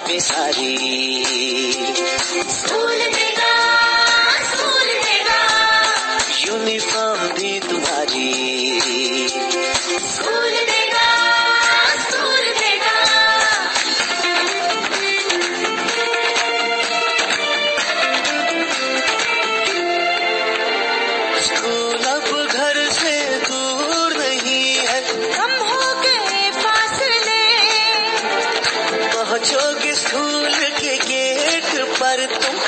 और किताबें सारी स्कूल देगा स्कूल देगा। यूनिफॉर्म भी तुम्हारी स्कूल देगा स्कूल देगा। स्कूल अब घर से ser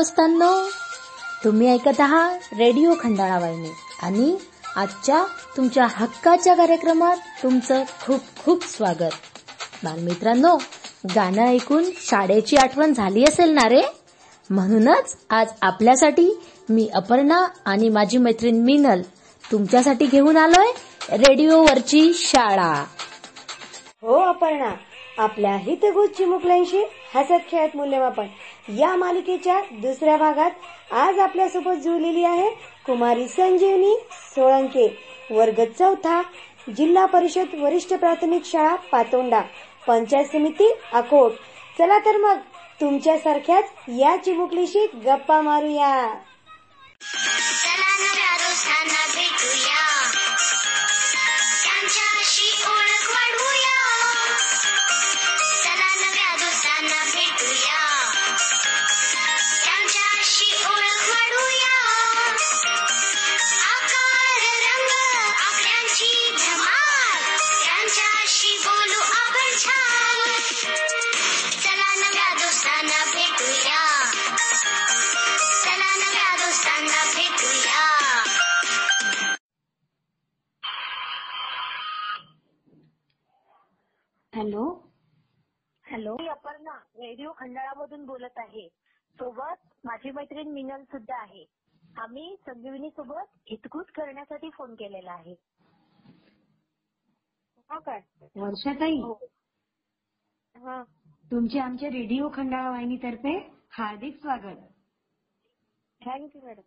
दोस्तांनो तुम्ही ऐकत आहात रेडिओ खंडाळा वाहिनी आणि आजच्या तुमच्या हक्काच्या कार्यक्रमात तुमचं खूप खूप स्वागत. बालमित्रांनो गाणं ऐकून शाळेची आठवण झाली असेल ना रे? म्हणूनच आज आपल्यासाठी मी अपर्णा आणि माझी मैत्रीण मिनल तुमच्यासाठी घेऊन आलोय रेडिओवरची शाळा. हो अपर्णा आपल्या हितगुज चिमुकल्यांशी हसत खेळत मूल्यमापन. या मालिकेच्या दुसऱ्या भागात आज आपल्यासोबत जुळलेली आहे कुमारी संजीवनी सोळंके वर्ग चौथा जिल्हा परिषद वरिष्ठ प्राथमिक शाळा पातोंडा पंचायत समिती अकोट. चला तर मग तुमच्यासारख्याच या चिमुकलीशी गप्पा मारूया. हॅलो. मी अपर्णा रेडिओ खंडाळामधून बोलत आहे. सोबत माझी मैत्रीण मिनल सुद्धा आहे. आम्ही संजीवनी सोबत हितगुज करण्यासाठी फोन केलेला आहे. हो काय? वर्षाताई हा. तुमचे आमच्या रेडिओ खंडाळा वाहिनीतर्फे हार्दिक स्वागत. थँक्यू मॅडम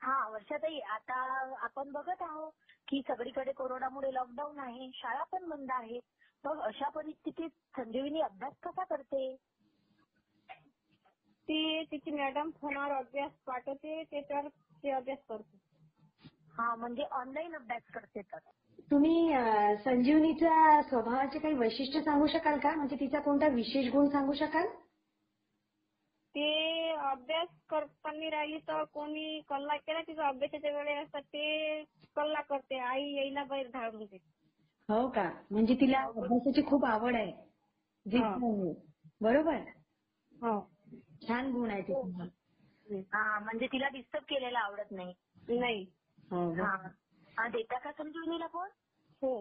हा वर्षाताई आता आपण बघत आहोत की सगळीकडे कोरोनामुळे लॉकडाऊन आहे शाळा पण बंद आहे मग अशा परिस्थितीत संजीवनी अभ्यास कसा करते? ती तिची मॅडम फोनवर अभ्यास पाठवते त्याच्यावर ती अभ्यास करते. हा म्हणजे ऑनलाईन अभ्यास करते तर. तुम्ही अं, संजीवनीच्या स्वभावाचे काही वैशिष्ट्य सांगू शकाल का? म्हणजे तिचा कोणता विशेष गुण सांगू शकाल? ते अभ्यास करताना राहिली तर कोणी कल्ला केला तिचा अभ्यासाच्या वेळेस तर ते कल्ला करते. आई येईना बाहेर धाड म्हणते हो का? म्हणजे तिला अभ्यासाची खूप आवड आहे. जिद्द हा. आहे. बरोबर? हो. छान गुण आहे तिचा हा. म्हणजे तिला डिस्टर्ब केलेला आवडत नाही. नाही. हो हो. हा. हा, देता का संजीवनीला फोन हो.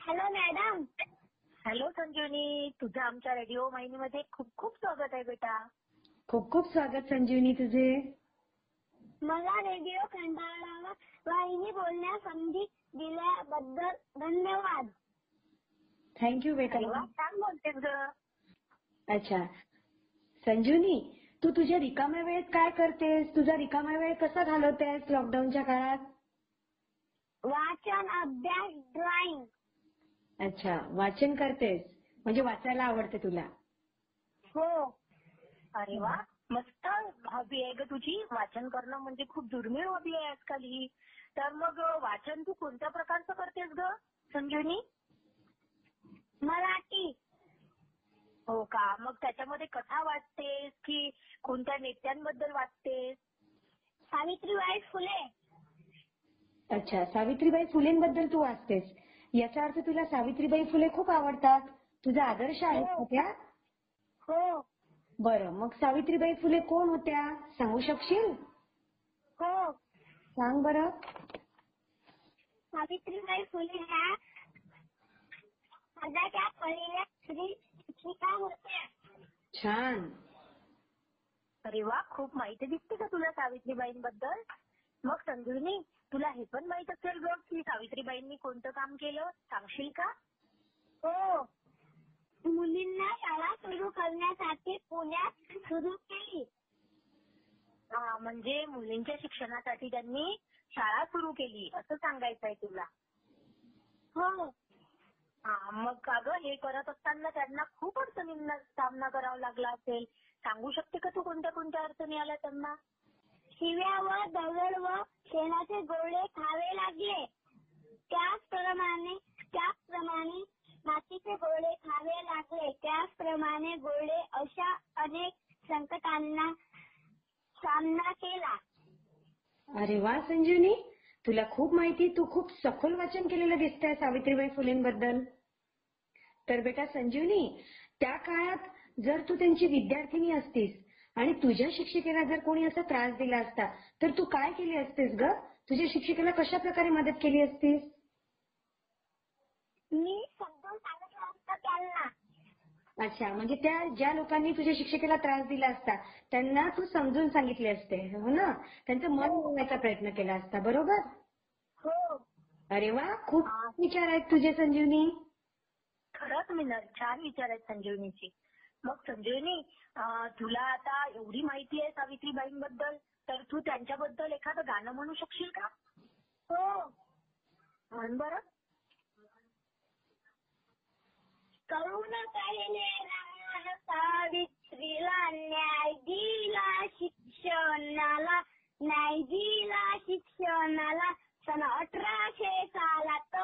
Hello madam hello Sanjeevani. तुझं आमच्या रेडिओ वाहिनीमध्ये खूप खूप स्वागत आहे बेटा. खूप खूप स्वागत संजीवनी तुझे. मला रेडिओ खंडाळा वाहिनी बोलण्यास संधी दिल्याबद्दल धन्यवाद. थँक्यू अरे वा, बेटा छान बोलतेस ग अच्छा. संजूनी तू तुझ्या रिकाम्या वेळेत काय करतेस? तुझा रिकाम्या वेळ कसा घालवतेस लॉकडाऊनच्या काळात? वाचन अभ्यास ड्रॉइंग अच्छा. वाचन करतेस. म्हणजे वाचायला आवडते तुला. हो. अरे वा. मस्त हॉबी आहे ग तुझी. वाचन करणं म्हणजे खूप दुर्मिळ हॉबी आहे आजकाल ही. तर मग वाचन तू कोणत्या प्रकारचं करतेस ग संजीवनी? मराठी. हो का? मग त्याच्यामध्ये कथा वाचतेस की कोणत्या नेत्यांबद्दल वाचतेस? सावित्रीबाई फुले. अच्छा सावित्रीबाई फुलेंबद्दल तू वाचतेस. याचा अर्थ तुला सावित्रीबाई फुले खूप आवडतात. तुझा आदर्श आहेत का त्या? हो. बरं मग सावित्रीबाई फुले कोण होत्या? सांगू शकशील? हो. सांग बरं. सावित्रीबाई फुले ह्या भारताच्या पहिल्या स्त्री शिक्षिका होत्या. छान. अरे वा खूप माहिती दिसते का तुला सावित्रीबाईंबद्दल? मग संजीवनी तुला हे पण माहीत असेल ग की सावित्रीबाईंनी कोणतं काम केलं? सांगशील का? हो. सुरू करण्यासाठी पुण्यात सुरू केली. हा म्हणजे मुलींच्या शिक्षणासाठी त्यांनी शाळा सुरू केली असं सांगायचं आहे तुला. हो. हा मग अगं हे करत असताना त्यांना खूप अडचणींना सामना करावा लागला असेल. सांगू शकते का तू कोणत्या कोणत्या अडचणी आल्या त्यांना? शिव्या व दगड व शेणाचे गोळे खावे लागले. त्याचप्रमाणे मातीचे गोळे खावे लागले त्याचप्रमाणे गोळे अशा अनेक संकटांना सामना केला. अरे वा संजीवनी. तुला खूप माहिती तू खूप सखोल वाचन केलेलं दिसतंय सावित्रीबाई फुलेंबद्दल. तर बेटा संजीवनी त्या काळात जर तू त्यांची विद्यार्थिनी असतीस आणि तुझ्या शिक्षिकेला जर कोणी असा त्रास दिला असता तर तू काय केली असतीस ग? तुझ्या शिक्षिकेला कशा प्रकारे मदत केली असतीस? मी समजून सांगितलं असतं त्यांना. अच्छा म्हणजे त्या ज्या लोकांनी तुझ्या शिक्षिकेला त्रास दिला असता त्यांना तू समजून सांगितले असते हो ना? त्यांचं मन मिळवण्याचा प्रयत्न केला असता बरोबर? हो. अरे वा खूप विचार आहेत तुझे संजीवनी. खरंच मिनल छान विचार आहेत संजीवनीची. मग संजीवनी अं, तुला आता एवढी माहिती आहे सावित्रीबाईंबद्दल तर तू त्यांच्याबद्दल एखादं गाणं म्हणू शकशील का? हो. म्हण बरं. करुण पाहिले रामानं सावित्रीला न्याय दिला शिक्षणाला न्याय दिला शिक्षणाला. सन अठराशे सालात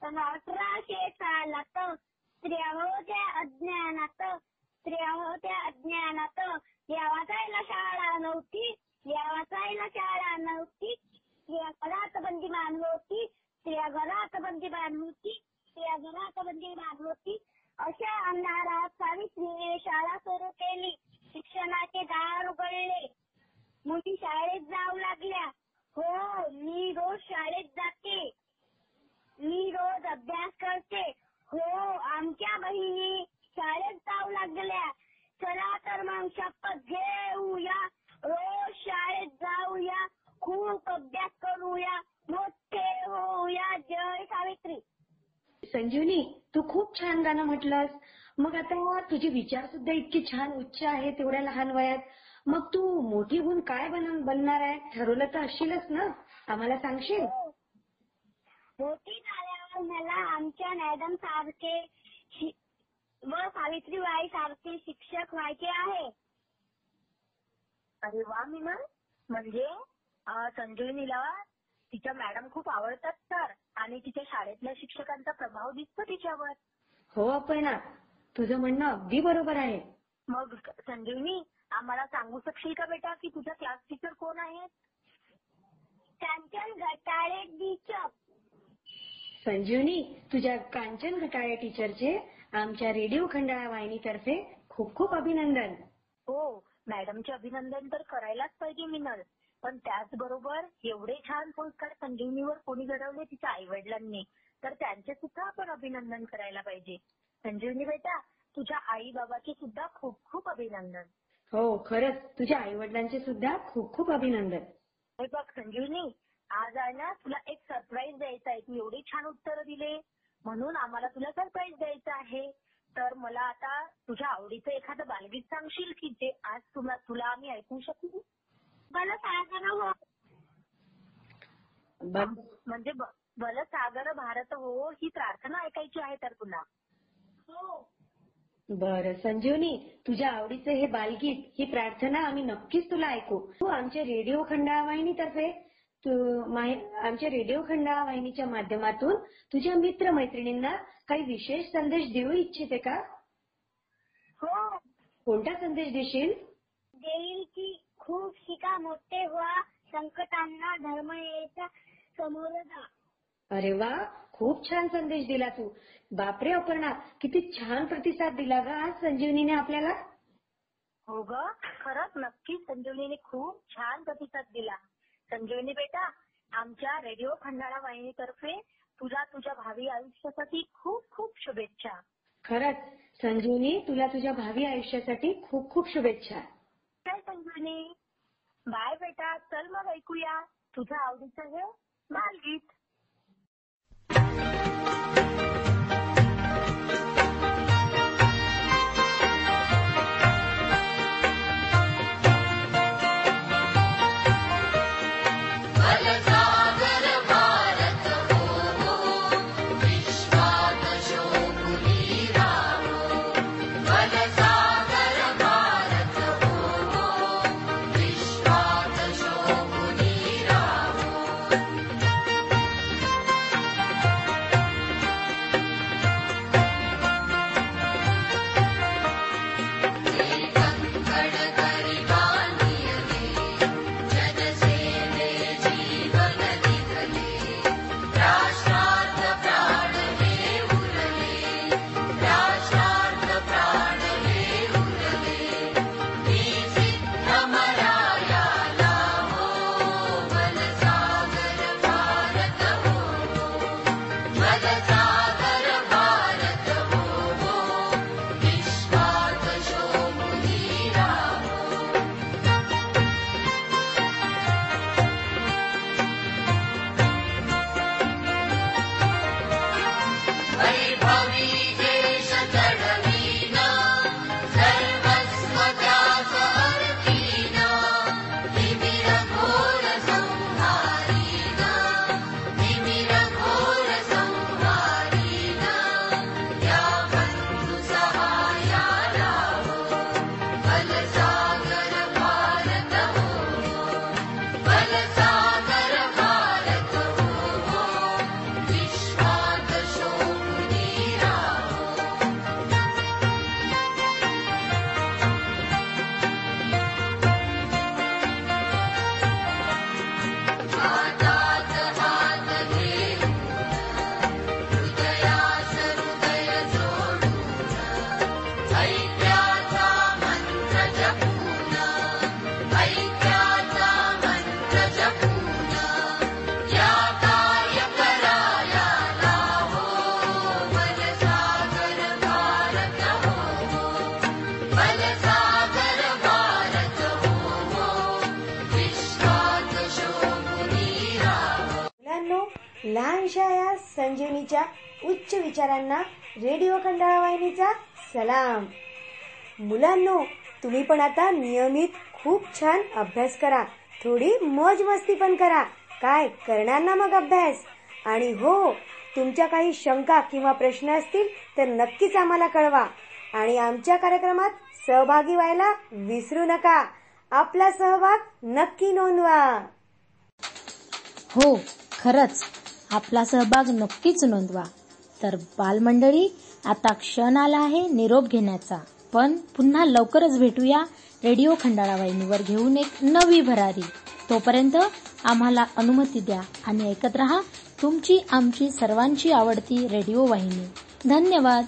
सन अठराशे सालात स्त्रिया होत्या अज्ञानात स्त्रिया होत्या अज्ञानात. या वाचायला शाळा नव्हती या वाचायला शाळा नव्हती. स्त्रिया घरात बंदीमान होती स्त्रिया घरात बंदीमान होती स्त्रिया घरात बंदीमान होती. अशा अंधारात सावित्रीने शाळा सुरू केली. शिक्षणाचे दार उघडले. मुली शाळेत जाऊ लागल्या. हो मी रोज शाळेत जाते. मी रोज अभ्यास करते. हो आमच्या बहिणी शाळेत जाऊ लागल्या. चला तर मग शपथ घेऊया. रोज शाळेत जाऊया. खूप अभ्यास करूया. मोठे होऊया. जय सावित्री. संजीवनी तू खूप छान गाणं म्हटलंस. मग आता तुझे विचार सुद्धा इतके छान उच्च आहेत एवढ्या लहान वयात. मग तू मोठी होऊन काय बन बनणार आहे? ठरवलं तर असशीलच ना? आम्हाला सांगशील? मोठी झाल्यावर मला आमच्या मॅडम सारखे व सावित्रीबाई सारखे शिक्षक व्हायचे आहे. अरे वा मिनल म्हणजे संजीवनीला तिच्या मॅडम खूप आवडतात तर आणि तिच्या शाळेतल्या शिक्षकांचा प्रभाव दिसतो तिच्यावर. हो अपर्णा तुझं म्हणणं अगदी बरोबर आहे. मग संजीवनी आम्हाला सांगू शकशील का बेटा की तुझ्या क्लास टीचर कोण आहेत कांचन घटाळे टीचर संजीवनी तुझ्या कांचन घटाळे टीचरचे आमच्या रेडिओ खंडाळा वाहिनीतर्फे खूप खूप अभिनंदन. हो मॅडमचे अभिनंदन तर करायलाच पाहिजे मिनल. पण त्याचबरोबर एवढे छान संस्कार संजीवनीवर कोणी घडवले तिच्या आई वडिलांनी तर त्यांचे सुद्धा आपण अभिनंदन करायला पाहिजे. संजीवनी बेटा तुझ्या आई बाबाचे सुद्धा खूप खूप अभिनंदन. हो खरंच. तुझ्या आई वडिलांचे सुद्धा खूप खूप अभिनंदन. हे बघ संजीवनी आज आहे ना तुला एक सरप्राईज द्यायचा आहे. तू एवढी छान उत्तरं दिले. म्हणून आम्हाला तुला सरप्राईज द्यायचं आहे. तर मला आता तुझ्या आवडीचं एखादं बालगीत सांगशील की जे आज तुला तुला आम्ही ऐकू शकू? हो. म्हणजे बल सागर भारत हो ही प्रार्थना ऐकायची आहे तर तुला. हो. बर संजीवनी तुझ्या आवडीचं हे बालगीत ही प्रार्थना आम्ही नक्कीच तुला ऐकू. तू आमच्या रेडिओ खंडाळा वाहिनीतर्फे तू माहि- आमच्या रेडिओ खंडाळा वाहिनीच्या माध्यमातून तुझ्या मित्र मैत्रिणींना काही विशेष संदेश देऊ इच्छिते का? हो. कोणता संदेश देशील? देईल की खूप शिका मोठे व्हा संकटांना धर्म यायचा समोर जा. अरे वा खूप छान संदेश दिला तू. बापरे अपर्णा किती छान प्रतिसाद दिला ग आज संजीवनीने आपल्याला. हो ग खरंच नक्कीच संजीवनीने खूप छान प्रतिसाद दिला. संजीवनी बेटा आमच्या रेडिओ खंडाळा वाहिनीतर्फे तुला तुझ्या भावी आयुष्यासाठी खूप खूप शुभेच्छा. खरंच संजीवनी तुला तुझ्या भावी आयुष्यासाठी खूप खूप शुभेच्छा. काय बाय बेटा चल मग ऐकूया. तुझं आवडीचं हे बालगीत लहानशा या संजीवनीच्या उच्च विचारांना रेडिओ खंडाळा वाहिनीचा सलाम. मुलांनो तुम्ही पण आता नियमित खूप छान अभ्यास करा. थोडी मौज मस्ती पण करा. काय करणार ना मग अभ्यास? आणि हो तुमच्या काही शंका किंवा प्रश्न असतील तर नक्कीच आम्हाला कळवा. आणि आमच्या कार्यक्रमात सहभागी व्हायला विसरू नका. आपला सहभाग नक्की नोंदवा. हो खरंच. आपला सहभाग नक्कीच नोंदवा. तर बालमंडळी आता क्षण आला आहे निरोप घेण्याचा. पण पुन्हा लवकरच भेटूया रेडिओ खंडाळा वाहिनीवर घेऊन एक नवी भरारी. तोपर्यंत आम्हाला अनुमती द्या आणि ऐकत रहा तुमची आमची सर्वांची आवडती रेडिओ वाहिनी. धन्यवाद.